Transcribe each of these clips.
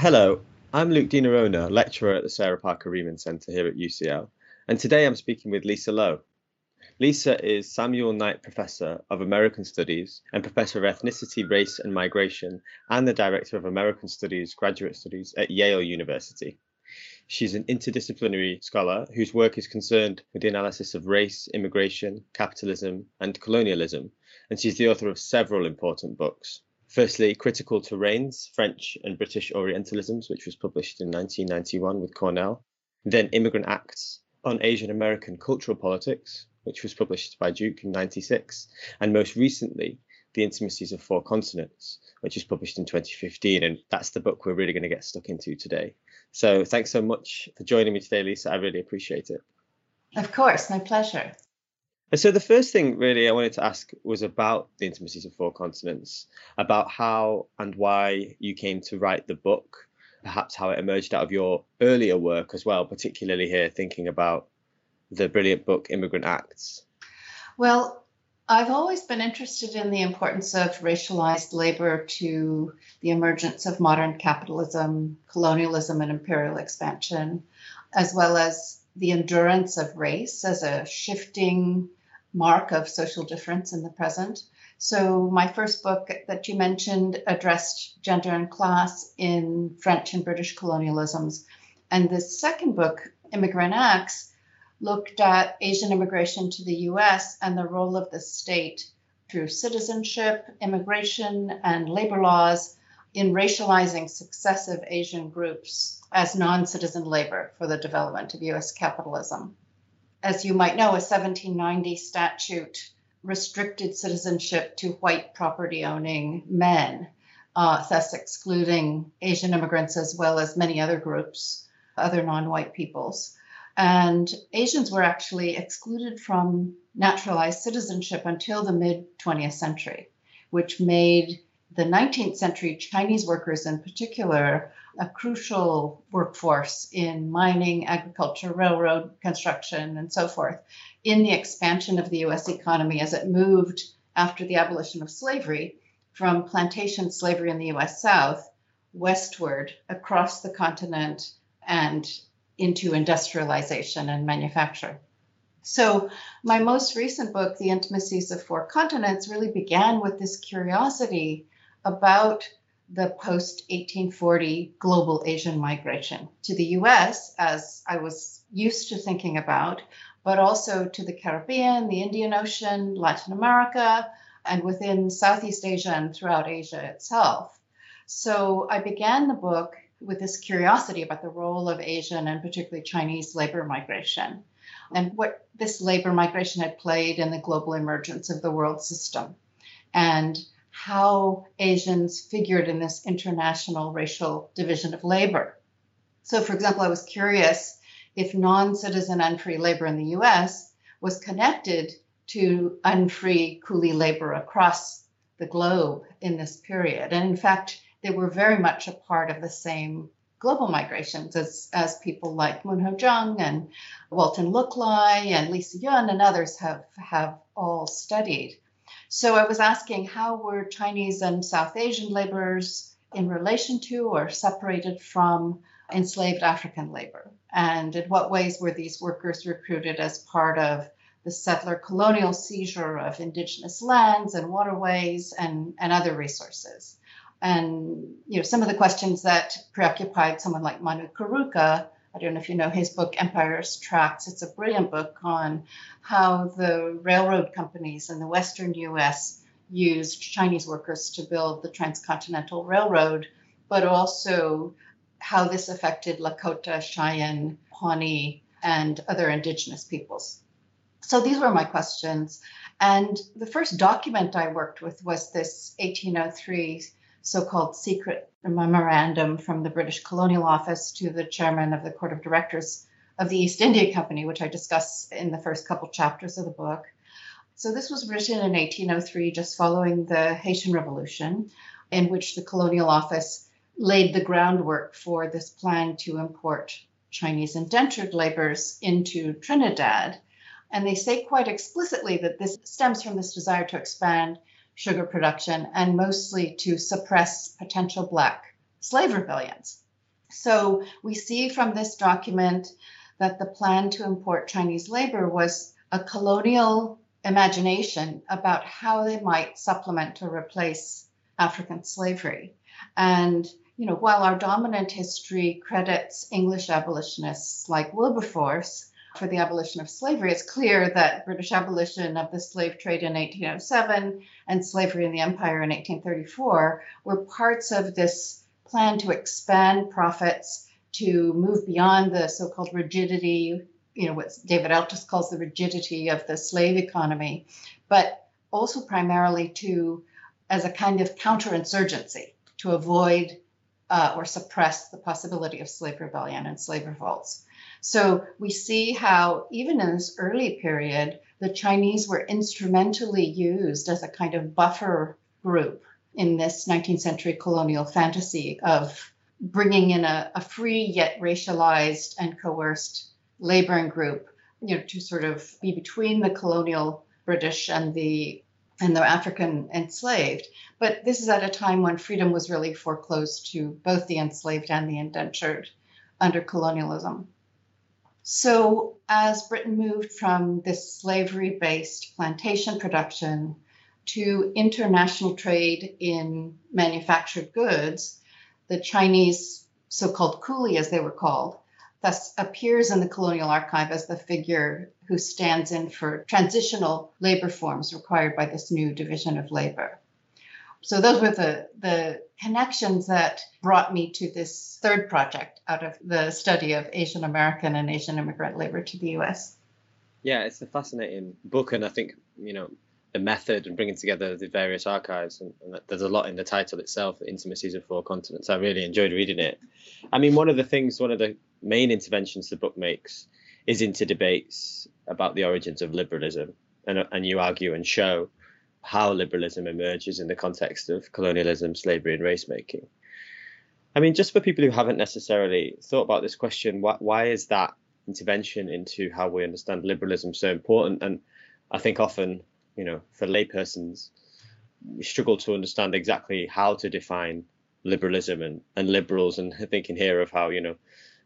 Hello, I'm Luke de Noronha, lecturer at the Sarah Parker Remond Centre here at UCL, and today I'm speaking with Lisa Lowe. Lisa is Samuel Knight Professor of American Studies and Professor of Ethnicity, Race and Migration, and the Director of American Studies Graduate Studies at Yale University. She's an interdisciplinary scholar whose work is concerned with the analysis of race, immigration, capitalism, and colonialism, and she's the author of several important books. Firstly, Critical Terrains French and British Orientalisms, which was published in 1991 with Cornell. Then Immigrant Acts on Asian American Cultural Politics, which was published by Duke in 96, and most recently, The Intimacies of Four Continents, which was published in 2015. And that's the book we're really going to get stuck into today. So thanks so much for joining me today, Lisa. I really appreciate it. Of course, my pleasure. So the first thing really I wanted to ask was about the intimacies of four continents, about how and why you came to write the book, perhaps how it emerged out of your earlier work as well, particularly here thinking about the brilliant book Immigrant Acts? Well, I've always been interested in the importance of racialized labor to the emergence of modern capitalism, colonialism, and imperial expansion, as well as the endurance of race as a shifting mark of social difference in the present. So, my first book that you mentioned addressed gender and class in French and British colonialisms. And the second book, Immigrant Acts, looked at Asian immigration to the US and the role of the state through citizenship, immigration, and labor laws in racializing successive Asian groups as non citizen labor for the development of US capitalism. As you might know, a 1790 statute restricted citizenship to white property owning men, uh, thus excluding Asian immigrants as well as many other groups, other non white peoples. And Asians were actually excluded from naturalized citizenship until the mid 20th century, which made the 19th century Chinese workers in particular a crucial workforce in mining, agriculture, railroad construction, and so forth in the expansion of the US economy as it moved after the abolition of slavery from plantation slavery in the US South westward across the continent and into industrialization and manufacture. So, my most recent book, The Intimacies of Four Continents, really began with this curiosity about the post 1840 global Asian migration to the US, as I was used to thinking about, but also to the Caribbean, the Indian Ocean, Latin America, and within Southeast Asia and throughout Asia itself. So I began the book with this curiosity about the role of Asian and particularly Chinese labor migration and what this labor migration had played in the global emergence of the world system and how Asians figured in this international racial division of labor. So, for example, I was curious if non citizen unfree labor in the US was connected to unfree coolie labor across the globe in this period. And in fact, they were very much a part of the same global migrations as, as people like Moon Ho Jung and Walton Look Lai and Lisa Yun and others have, have all studied. So I was asking how were Chinese and South Asian laborers in relation to or separated from enslaved African labor? And in what ways were these workers recruited as part of the settler colonial seizure of indigenous lands and waterways and, and other resources? And you know, some of the questions that preoccupied someone like Manu Karuka, I don't know if you know his book Empire's Tracks. It's a brilliant book on how the railroad companies in the western US used Chinese workers to build the transcontinental railroad, but also how this affected Lakota, Cheyenne, Pawnee, and other indigenous peoples. So these were my questions. And the first document I worked with was this 1803 so called secret memorandum from the British Colonial Office to the chairman of the Court of Directors of the East India Company, which I discuss in the first couple chapters of the book. So this was written in 1803, just following the Haitian Revolution, in which the Colonial Office laid the groundwork for this plan to import Chinese indentured laborers into Trinidad. And they say quite explicitly that this stems from this desire to expand sugar production and mostly to suppress potential black slave rebellions. So we see from this document that the plan to import Chinese labor was a colonial imagination about how they might supplement or replace African slavery. And you know, while our dominant history credits English abolitionists like Wilberforce for the abolition of slavery, it's clear that British abolition of the slave trade in 1807 and slavery in the empire in 1834 were parts of this plan to expand profits, to move beyond the so called rigidity, you know, what David Eltis calls the rigidity of the slave economy, but also primarily to as a kind of counterinsurgency to avoid uh, or suppress the possibility of slave rebellion and slave revolts. So we see how, even in this early period, the Chinese were instrumentally used as a kind of buffer group in this 19th century colonial fantasy of bringing in a, a free yet racialized and coerced laboring group, you know, to sort of be between the colonial British and the and the African enslaved. But this is at a time when freedom was really foreclosed to both the enslaved and the indentured under colonialism. So, as Britain moved from this slavery based plantation production to international trade in manufactured goods, the Chinese so called coolie, as they were called, thus appears in the colonial archive as the figure who stands in for transitional labor forms required by this new division of labor. So those were the, the connections that brought me to this third project out of the study of Asian American and Asian immigrant labor to the US. Yeah, it's a fascinating book, and I think you know the method and bringing together the various archives, and, and there's a lot in the title itself, Intimacies of Four Continents." I really enjoyed reading it. I mean, one of the things, one of the main interventions the book makes is into debates about the origins of liberalism, and and you argue and show how liberalism emerges in the context of colonialism, slavery, and race making. I mean, just for people who haven't necessarily thought about this question, why, why is that intervention into how we understand liberalism so important? And I think often, you know, for laypersons, we struggle to understand exactly how to define liberalism and, and liberals and thinking here of how, you know,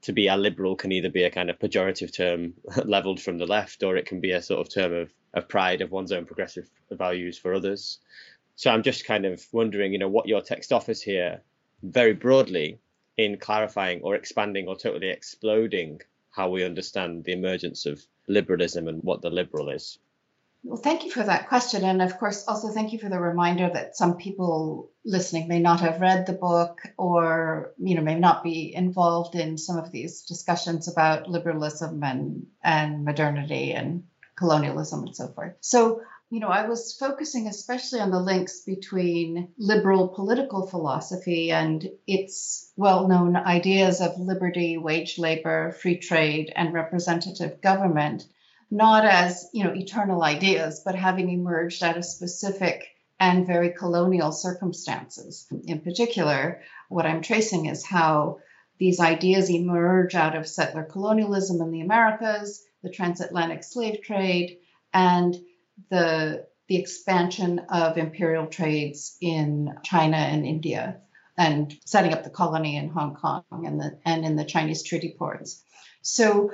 to be a liberal can either be a kind of pejorative term leveled from the left or it can be a sort of term of, of pride of one's own progressive values for others. So I'm just kind of wondering, you know, what your text offers here very broadly in clarifying or expanding or totally exploding how we understand the emergence of liberalism and what the liberal is. Well, thank you for that question. And of course, also thank you for the reminder that some people listening may not have read the book or, you know, may not be involved in some of these discussions about liberalism and, and modernity and colonialism and so forth. So, you know, I was focusing especially on the links between liberal political philosophy and its well known ideas of liberty, wage labor, free trade, and representative government not as you know eternal ideas, but having emerged out of specific and very colonial circumstances. In particular, what I'm tracing is how these ideas emerge out of settler colonialism in the Americas, the transatlantic slave trade, and the the expansion of imperial trades in China and India, and setting up the colony in Hong Kong and the and in the Chinese treaty ports. So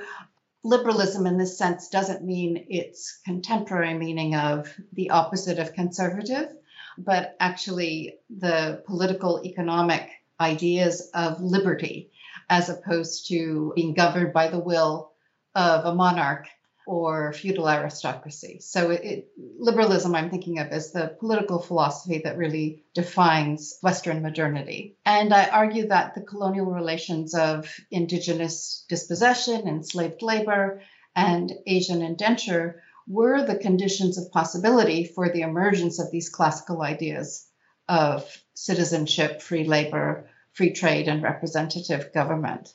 liberalism in this sense doesn't mean its contemporary meaning of the opposite of conservative, but actually the political economic ideas of liberty as opposed to being governed by the will of a monarch or feudal aristocracy. So it, liberalism, I'm thinking of as the political philosophy that really defines Western modernity. And I argue that the colonial relations of indigenous dispossession, enslaved labor, and Asian indenture were the conditions of possibility for the emergence of these classical ideas of citizenship, free labor, free trade, and representative government.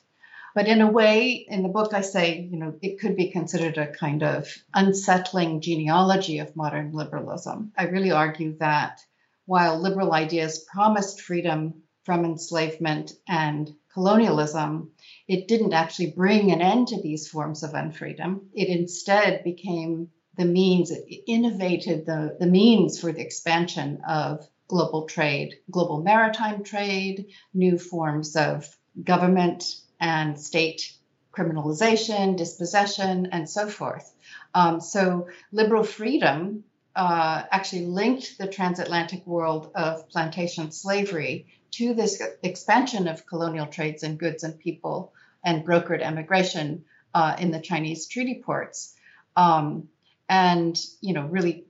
But in a way, in the book, I say, you know, it could be considered a kind of unsettling genealogy of modern liberalism. I really argue that while liberal ideas promised freedom from enslavement and colonialism, it didn't actually bring an end to these forms of unfreedom. It instead became the means, it innovated the, the means for the expansion of global trade, global maritime trade, new forms of government and state criminalization, dispossession, and so forth. Um, so liberal freedom uh, actually linked the transatlantic world of plantation slavery to this expansion of colonial trades in goods and people and brokered emigration uh, in the Chinese treaty ports, um, and you know really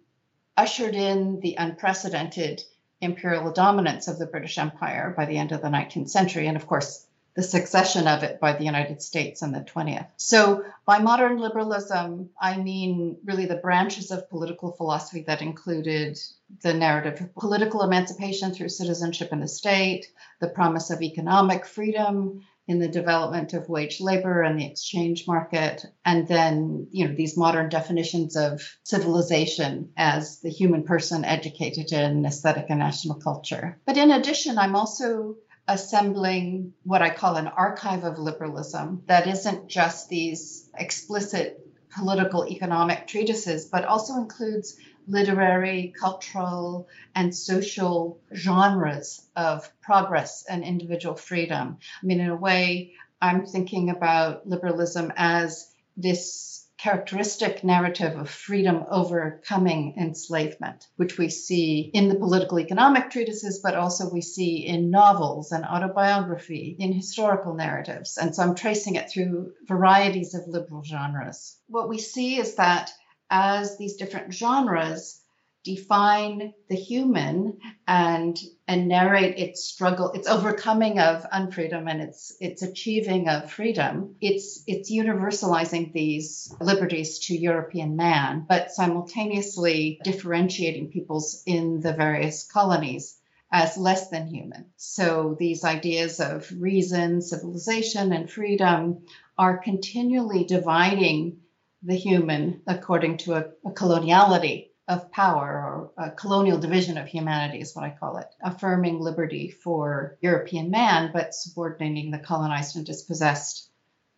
ushered in the unprecedented imperial dominance of the British Empire by the end of the 19th century, and of course the succession of it by the United States in the 20th. So, by modern liberalism, I mean really the branches of political philosophy that included the narrative of political emancipation through citizenship in the state, the promise of economic freedom in the development of wage labor and the exchange market, and then you know these modern definitions of civilization as the human person educated in aesthetic and national culture. But in addition, I'm also assembling what I call an archive of liberalism that isn't just these explicit political economic treatises, but also includes literary, cultural, and social genres of progress and individual freedom. I mean, in a way, I'm thinking about liberalism as this characteristic narrative of freedom overcoming enslavement, which we see in the political economic treatises, but also we see in novels and autobiography, in historical narratives. And so I'm tracing it through varieties of liberal genres. What we see is that as these different genres define the human and and narrate its struggle its overcoming of unfreedom and its its achieving of freedom. It's it's universalizing these liberties to european man but simultaneously differentiating peoples in the various colonies as less than human. So these ideas of reason civilization and freedom are continually dividing the human according to a, a coloniality of power or a colonial division of humanity is what I call it, affirming liberty for European man, but subordinating the colonized and dispossessed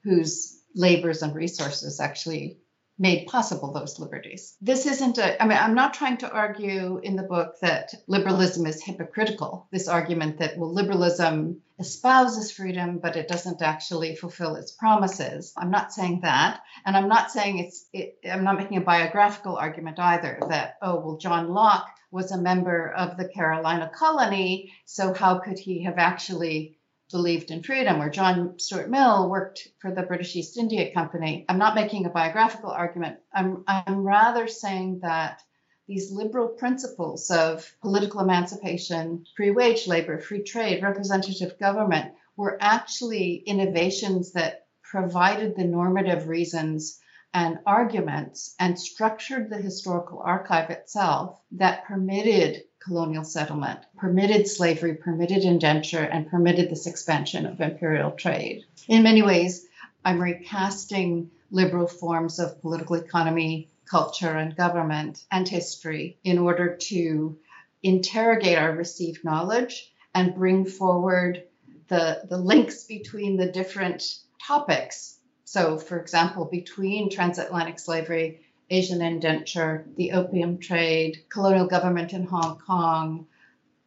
whose labors and resources actually made possible those liberties. This isn't a, I mean, I'm not trying to argue in the book that liberalism is hypocritical. This argument that, well, liberalism espouses freedom, but it doesn't actually fulfill its promises. I'm not saying that. And I'm not saying it's, it, I'm not making a biographical argument either that, oh, well, John Locke was a member of the Carolina colony, so how could he have actually believed in freedom, or John Stuart Mill worked for the British East India Company. I'm not making a biographical argument. I'm, I'm rather saying that these liberal principles of political emancipation, free wage labor, free trade, representative government were actually innovations that provided the normative reasons and arguments and structured the historical archive itself that permitted colonial settlement, permitted slavery, permitted indenture, and permitted this expansion of imperial trade. In many ways, I'm recasting liberal forms of political economy, culture, and government and history in order to interrogate our received knowledge and bring forward the, the links between the different topics. So, for example, between transatlantic slavery Asian indenture, the opium trade, colonial government in Hong Kong,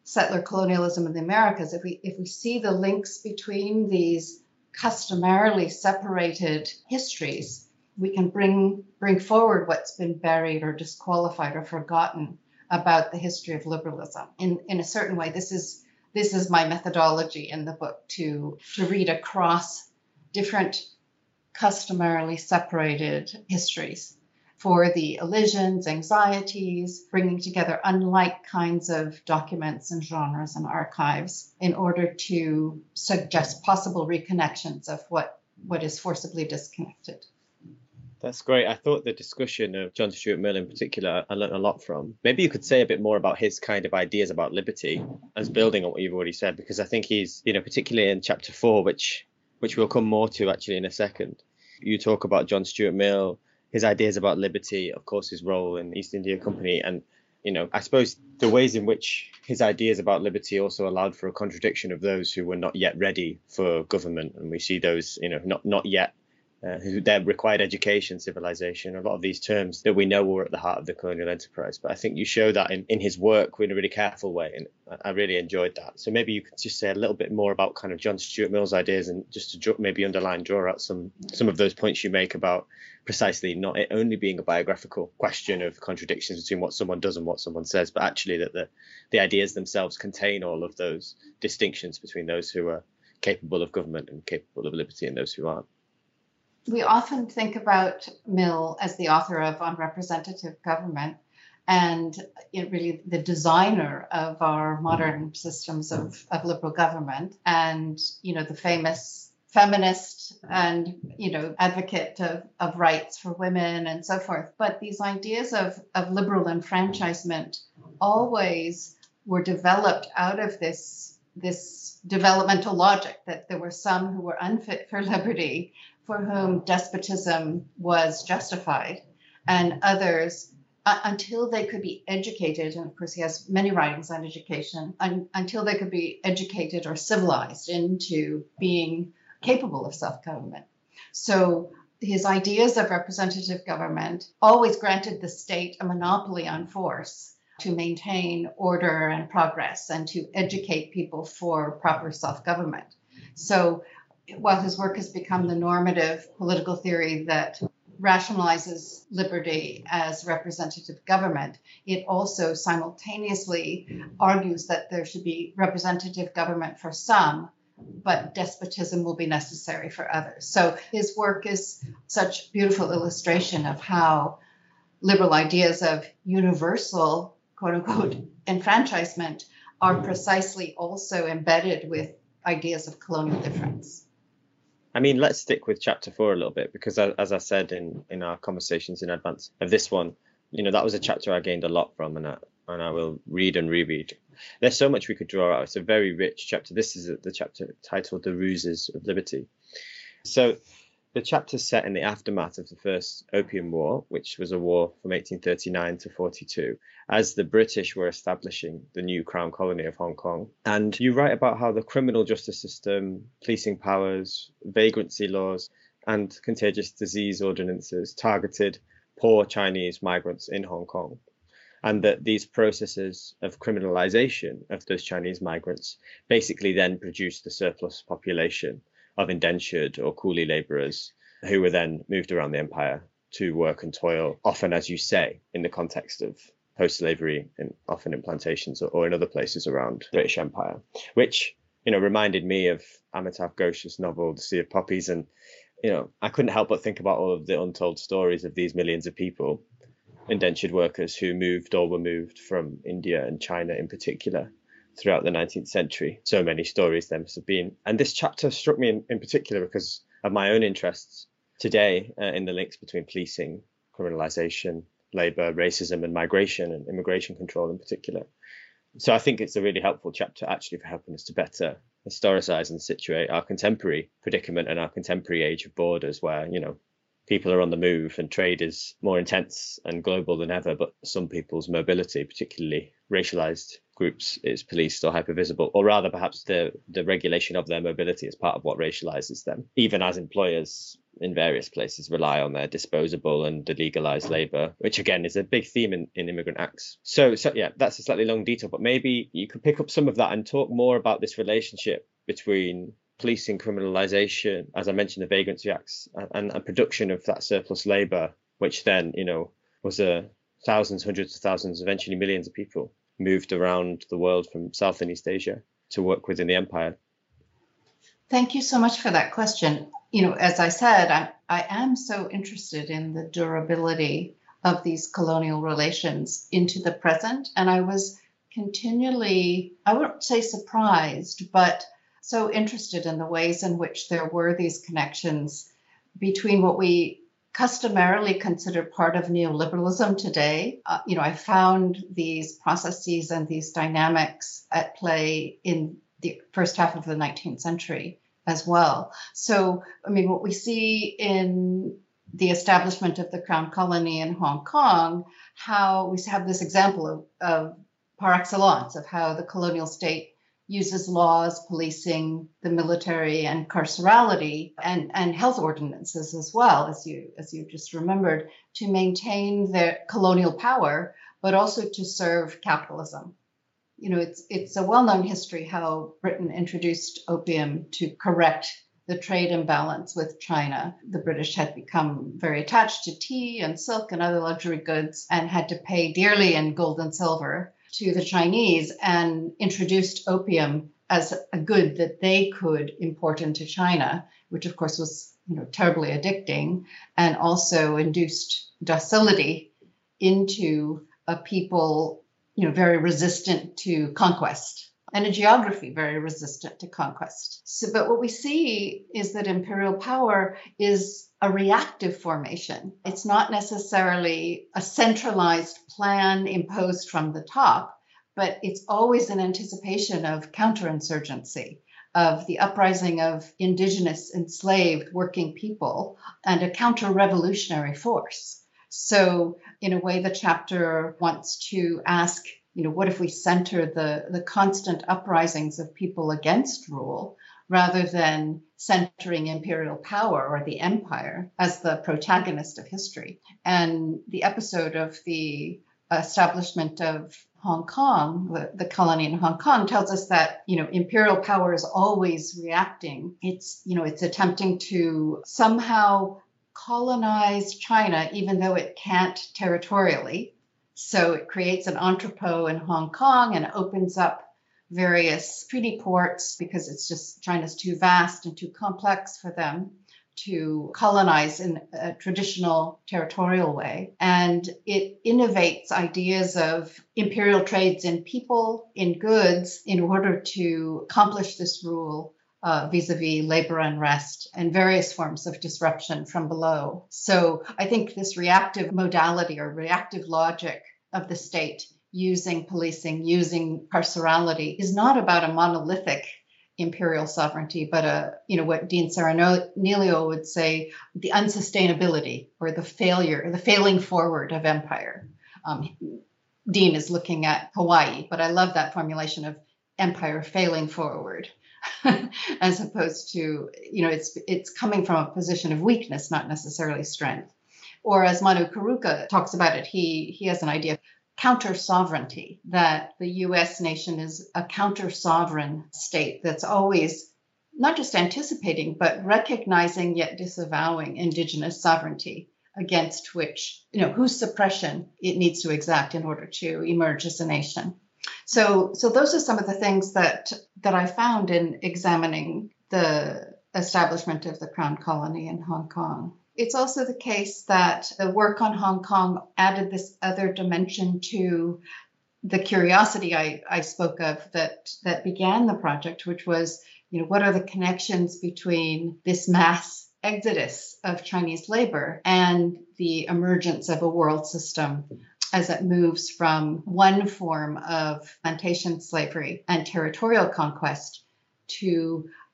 settler colonialism in the Americas, if we if we see the links between these customarily separated histories, we can bring bring forward what's been buried or disqualified or forgotten about the history of liberalism. In in a certain way, this is this is my methodology in the book to to read across different customarily separated histories for the elisions, anxieties, bringing together unlike kinds of documents and genres and archives in order to suggest possible reconnections of what, what is forcibly disconnected. That's great. I thought the discussion of John Stuart Mill in particular, I learned a lot from. Maybe you could say a bit more about his kind of ideas about liberty as building on what you've already said, because I think he's, you know, particularly in chapter four, which which we'll come more to actually in a second. You talk about John Stuart Mill his ideas about liberty, of course, his role in the East India Company, and you know, I suppose the ways in which his ideas about liberty also allowed for a contradiction of those who were not yet ready for government, and we see those, you know, not not yet uh, their required education, civilization, a lot of these terms that we know were at the heart of the colonial enterprise. But I think you show that in, in his work in a really careful way, and I really enjoyed that. So maybe you could just say a little bit more about kind of John Stuart Mill's ideas, and just to maybe underline, draw out some some of those points you make about precisely not it only being a biographical question of contradictions between what someone does and what someone says, but actually that the the ideas themselves contain all of those distinctions between those who are capable of government and capable of liberty and those who aren't we often think about Mill as the author of On Representative Government and really the designer of our modern systems of, of liberal government and you know the famous feminist and you know advocate of, of rights for women and so forth. But these ideas of, of liberal enfranchisement always were developed out of this this developmental logic that there were some who were unfit for liberty for whom despotism was justified, and others uh, until they could be educated. And of course, he has many writings on education, un, until they could be educated or civilized into being capable of self government. So his ideas of representative government always granted the state a monopoly on force to maintain order and progress and to educate people for proper self government. So while his work has become the normative political theory that rationalizes liberty as representative government, it also simultaneously argues that there should be representative government for some, but despotism will be necessary for others. So his work is such beautiful illustration of how liberal ideas of universal quote unquote enfranchisement are precisely also embedded with ideas of colonial difference. I mean, let's stick with chapter four a little bit because, as I said in in our conversations in advance of this one, you know, that was a chapter I gained a lot from, and I, and I will read and reread. There's so much we could draw out. It's a very rich chapter. This is the chapter titled "The Ruses of Liberty." So the chapter set in the aftermath of the First Opium War, which was a war from 1839 to 42, as the British were establishing the new Crown colony of Hong Kong. And you write about how the criminal justice system, policing powers, vagrancy laws, and contagious disease ordinances targeted poor Chinese migrants in Hong Kong. And that these processes of criminalization of those Chinese migrants basically then produced the surplus population of indentured or coolie laborers who were then moved around the empire to work and toil, often, as you say, in the context of post slavery and often in plantations or, or, in other places around the British Empire, which, you know, reminded me of Amitav Ghosh's novel, The Sea of Poppies. And, you know, I couldn't help but think about all of the untold stories of these millions of people, indentured workers who moved or were moved from India and China in particular throughout the 19th century. So many stories there must have been. And this chapter struck me in, in particular because of my own interests today uh, in the links between policing, criminalization, labor, racism, and migration and immigration control in particular. So I think it's a really helpful chapter actually for helping us to better historicize and situate our contemporary predicament and our contemporary age of borders where, you know, people are on the move and trade is more intense and global than ever, but some people's mobility, particularly racialized groups, is policed or hypervisible, or rather perhaps the, the regulation of their mobility is part of what racializes them, even as employers in various places rely on their disposable and legalized labor, which again is a big theme in, in immigrant acts. So, so yeah, that's a slightly long detail, but maybe you could pick up some of that and talk more about this relationship between policing criminalization, as I mentioned, the vagrancy acts and, and production of that surplus labour, which then, you know, was a thousands, hundreds of thousands, eventually millions of people moved around the world from South and East Asia to work within the empire. Thank you so much for that question. You know, as I said, I, I am so interested in the durability of these colonial relations into the present. And I was continually, I wouldn't say surprised, but so interested in the ways in which there were these connections between what we customarily considered part of neoliberalism today. Uh, you know, I found these processes and these dynamics at play in the first half of the 19th century as well. So, I mean, what we see in the establishment of the Crown Colony in Hong Kong, how we have this example of, of par excellence of how the colonial state uses laws, policing, the military, and carcerality, and, and health ordinances as well, as you as you just remembered, to maintain their colonial power, but also to serve capitalism. You know, it's it's a well-known history how Britain introduced opium to correct the trade imbalance with China. The British had become very attached to tea and silk and other luxury goods and had to pay dearly in gold and silver to the Chinese and introduced opium as a good that they could import into China, which of course was you know terribly addicting and also induced docility into a people you know very resistant to conquest and a geography very resistant to conquest. So, but what we see is that imperial power is a reactive formation. It's not necessarily a centralized plan imposed from the top, but it's always an anticipation of counterinsurgency, of the uprising of indigenous enslaved working people, and a counter revolutionary force. So, in a way, the chapter wants to ask you know, what if we center the, the constant uprisings of people against rule rather than centering imperial power or the empire as the protagonist of history? And the episode of the establishment of Hong Kong, the, the, colony in Hong Kong, tells us that you know imperial power is always reacting. It's you know it's attempting to somehow colonize China, even though it can't territorially. So it creates an entrepot in Hong Kong and opens up various treaty ports because it's just China's too vast and too complex for them to colonize in a traditional territorial way. And it innovates ideas of imperial trades in people, in goods, in order to accomplish this rule vis a vis labor unrest and various forms of disruption from below. So I think this reactive modality or reactive logic of the state using policing, using carcerality is not about a monolithic imperial sovereignty, but a you know what Dean Saranillio would say the unsustainability or the failure, the failing forward of empire. Um, Dean is looking at Hawaii, but I love that formulation of empire failing forward. as opposed to you know it's it's coming from a position of weakness not necessarily strength or as Manu Karuka talks about it, he, he has an idea of counter sovereignty, that the US nation is a counter sovereign state that's always not just anticipating, but recognizing yet disavowing indigenous sovereignty against which, you know, whose suppression it needs to exact in order to emerge as a nation. So, so those are some of the things that that I found in examining the establishment of the crown colony in Hong Kong. It's also the case that the work on Hong Kong added this other dimension to the curiosity I, I spoke of that that began the project, which was, you know, what are the connections between this mass exodus of Chinese labor and the emergence of a world system as it moves from one form of plantation slavery and territorial conquest to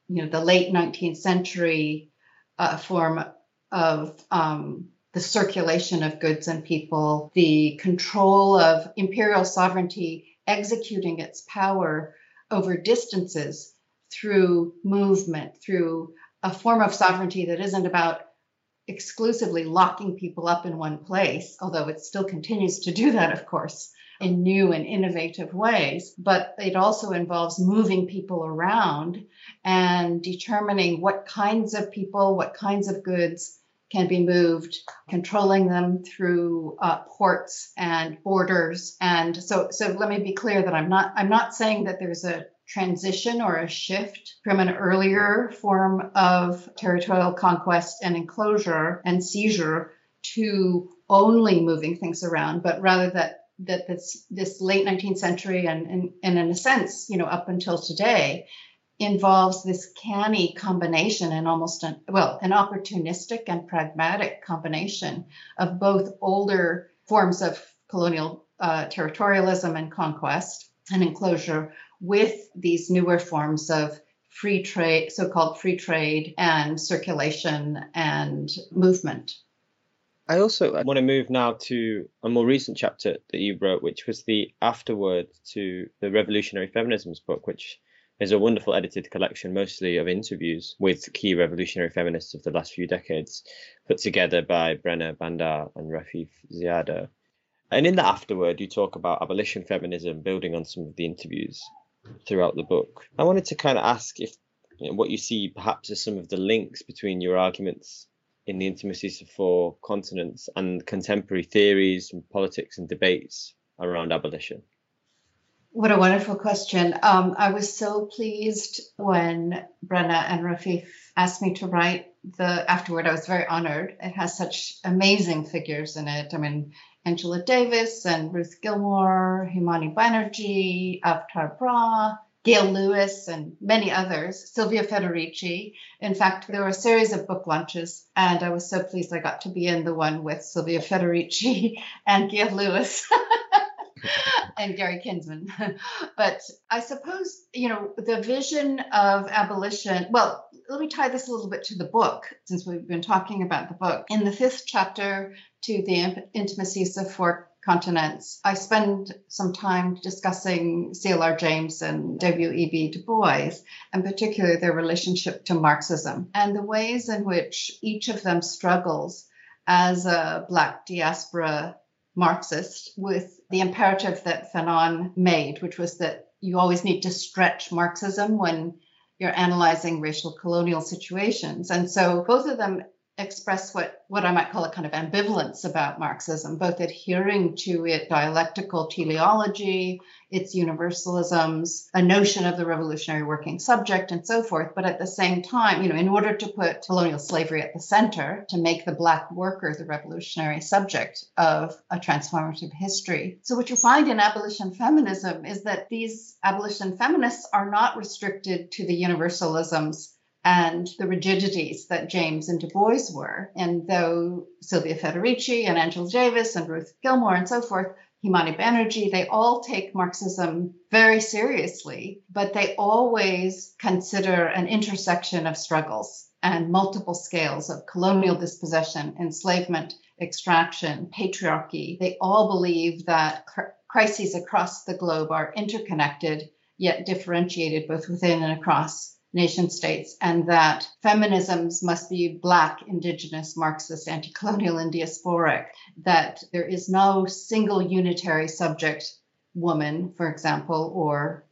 you know the late 19th century uh, form of um, the circulation of goods and people, the control of imperial sovereignty executing its power over distances through movement, through a form of sovereignty that isn't about exclusively locking people up in one place, although it still continues to do that, of course, in new and innovative ways. But it also involves moving people around and determining what kinds of people, what kinds of goods can be moved, controlling them through uh, ports and borders. And so, so let me be clear that I'm not I'm not saying that there's a transition or a shift from an earlier form of territorial conquest and enclosure and seizure to only moving things around, but rather that that this this late 19th century and, and, and in a sense, you know, up until today, involves this canny combination and almost an well an opportunistic and pragmatic combination of both older forms of colonial uh, territorialism and conquest and enclosure with these newer forms of free trade so-called free trade and circulation and movement I also uh, want to move now to a more recent chapter that you wrote, which was the afterword to the Revolutionary Feminisms book, which is a wonderful edited collection, mostly of interviews with key revolutionary feminists of the last few decades, put together by Brenna Bhandar and Rafeef Ziadah. And in the afterword, you talk about abolition feminism, building on some of the interviews throughout the book. I wanted to kind of ask if you know, what you see perhaps as some of the links between your arguments in the intimacies of four continents and contemporary theories and politics and debates around abolition. What a wonderful question. Um, I was so pleased when Brenna and Rafeef asked me to write the afterword. I was very honored. It has such amazing figures in it. I mean, Angela Davis and Ruth Gilmore, Himani Bannerji, Avtar Brah, Gail Lewis, and many others, Silvia Federici. In fact, there were a series of book launches, and I was so pleased I got to be in the one with Silvia Federici and Gail Lewis. and Gary Kinsman. but I suppose, you know, the vision of abolition, well, let me tie this a little bit to the book, since we've been talking about the book. In the fifth chapter to the intimacies of four continents, I spend some time discussing CLR James and W.E.B. Du Bois, and particularly their relationship to Marxism and the ways in which each of them struggles as a Black diaspora Marxist with the imperative that Fanon made, which was that you always need to stretch Marxism when you're analyzing racial colonial situations. And so both of them express what, what I might call a kind of ambivalence about Marxism, both adhering to its dialectical teleology, its universalisms, a notion of the revolutionary working subject, and so forth. But at the same time, you know, in order to put colonial slavery at the center, to make the Black worker the revolutionary subject of a transformative history. So, what you find in abolition feminism is that these abolition feminists are not restricted to the universalisms and the rigidities that James and Du Bois were. And though Silvia Federici and Angela Davis and Ruth Gilmore and so forth, Himani Bannerji, they all take Marxism very seriously, but they always consider an intersection of struggles and multiple scales of colonial dispossession, enslavement, extraction, patriarchy. They all believe that cr- crises across the globe are interconnected, yet differentiated both within and across nation states, and that feminisms must be Black, Indigenous, Marxist, anti colonial, and diasporic, that there is no single unitary subject, woman, for example, or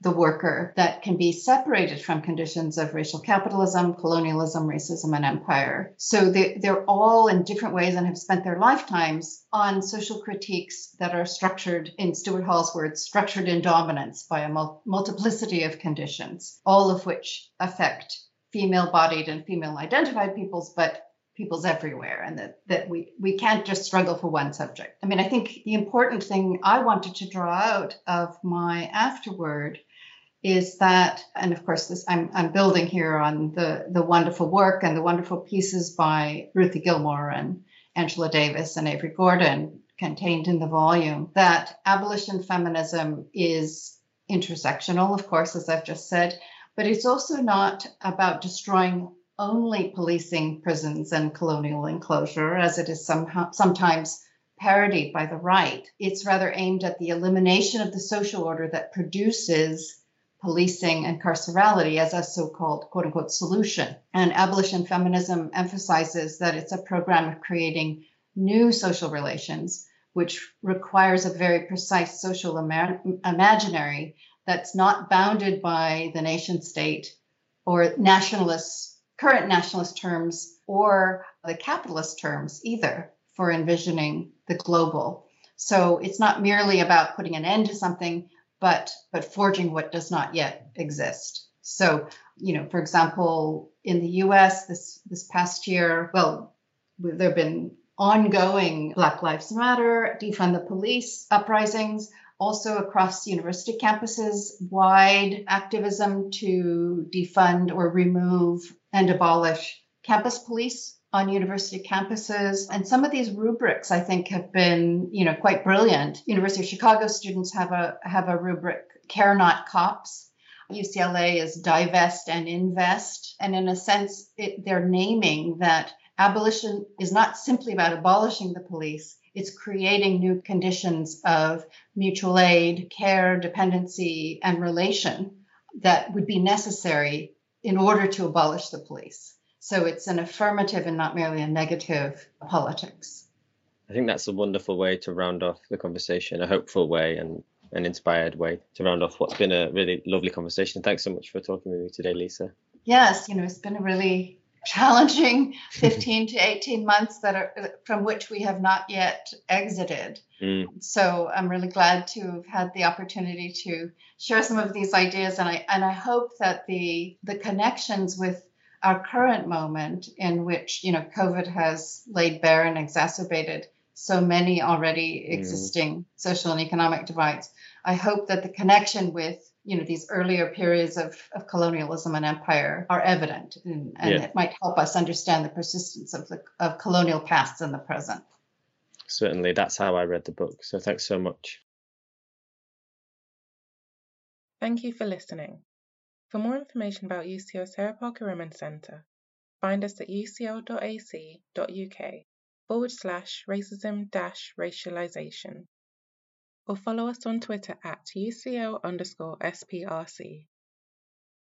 the worker that can be separated from conditions of racial capitalism, colonialism, racism, and empire. So they, they're all in different ways and have spent their lifetimes on social critiques that are structured, in Stuart Hall's words, structured in dominance by a mul- multiplicity of conditions, all of which affect female bodied and female identified peoples, but peoples everywhere and that, that we, we can't just struggle for one subject. I mean, I think the important thing I wanted to draw out of my afterword is that, and of course, this I'm, I'm building here on the, the wonderful work and the wonderful pieces by Ruthie Gilmore and Angela Davis and Avery Gordon contained in the volume, that abolition feminism is intersectional, of course, as I've just said, but it's also not about destroying only policing prisons and colonial enclosure, as it is somehow, sometimes parodied by the right. It's rather aimed at the elimination of the social order that produces policing and carcerality as a so called quote unquote solution. And abolition feminism emphasizes that it's a program of creating new social relations, which requires a very precise social ima- imaginary that's not bounded by the nation state or nationalist, current nationalist terms or the capitalist terms either for envisioning the global. So it's not merely about putting an end to something, but but forging what does not yet exist. So, you know, for example, in the U.S. this this past year, well, there have been ongoing Black Lives Matter, defund the police uprisings, also across university campuses, wide activism to defund or remove and abolish campus police on university campuses. And some of these rubrics, I think, have been, you know, quite brilliant. University of Chicago students have a have a rubric, care not cops. UCLA is divest and invest. And in a sense, it, they're naming that abolition is not simply about abolishing the police, it's creating new conditions of mutual aid, care, dependency, and relation that would be necessary in order to abolish the police. So it's an affirmative and not merely a negative politics. I think that's a wonderful way to round off the conversation, a hopeful way and an inspired way to round off what's been a really lovely conversation. Thanks so much for talking with me today, Lisa. Yes, you know, it's been a really challenging 15 to 18 months that are from which we have not yet exited. Mm. So I'm really glad to have had the opportunity to share some of these ideas and I and I hope that the the connections with our current moment in which you know COVID has laid bare and exacerbated so many already mm. existing mm. social and economic divides. I hope that the connection with you know these earlier periods of, of colonialism and empire are evident and, and yeah. it might help us understand the persistence of the of colonial pasts in the present certainly that's how i read the book so thanks so much thank you for listening for more information about ucl sarah parker remond centre find us at ucl.ac.uk forward slash racism dash racialization or follow us on Twitter at UCL underscore SPRC.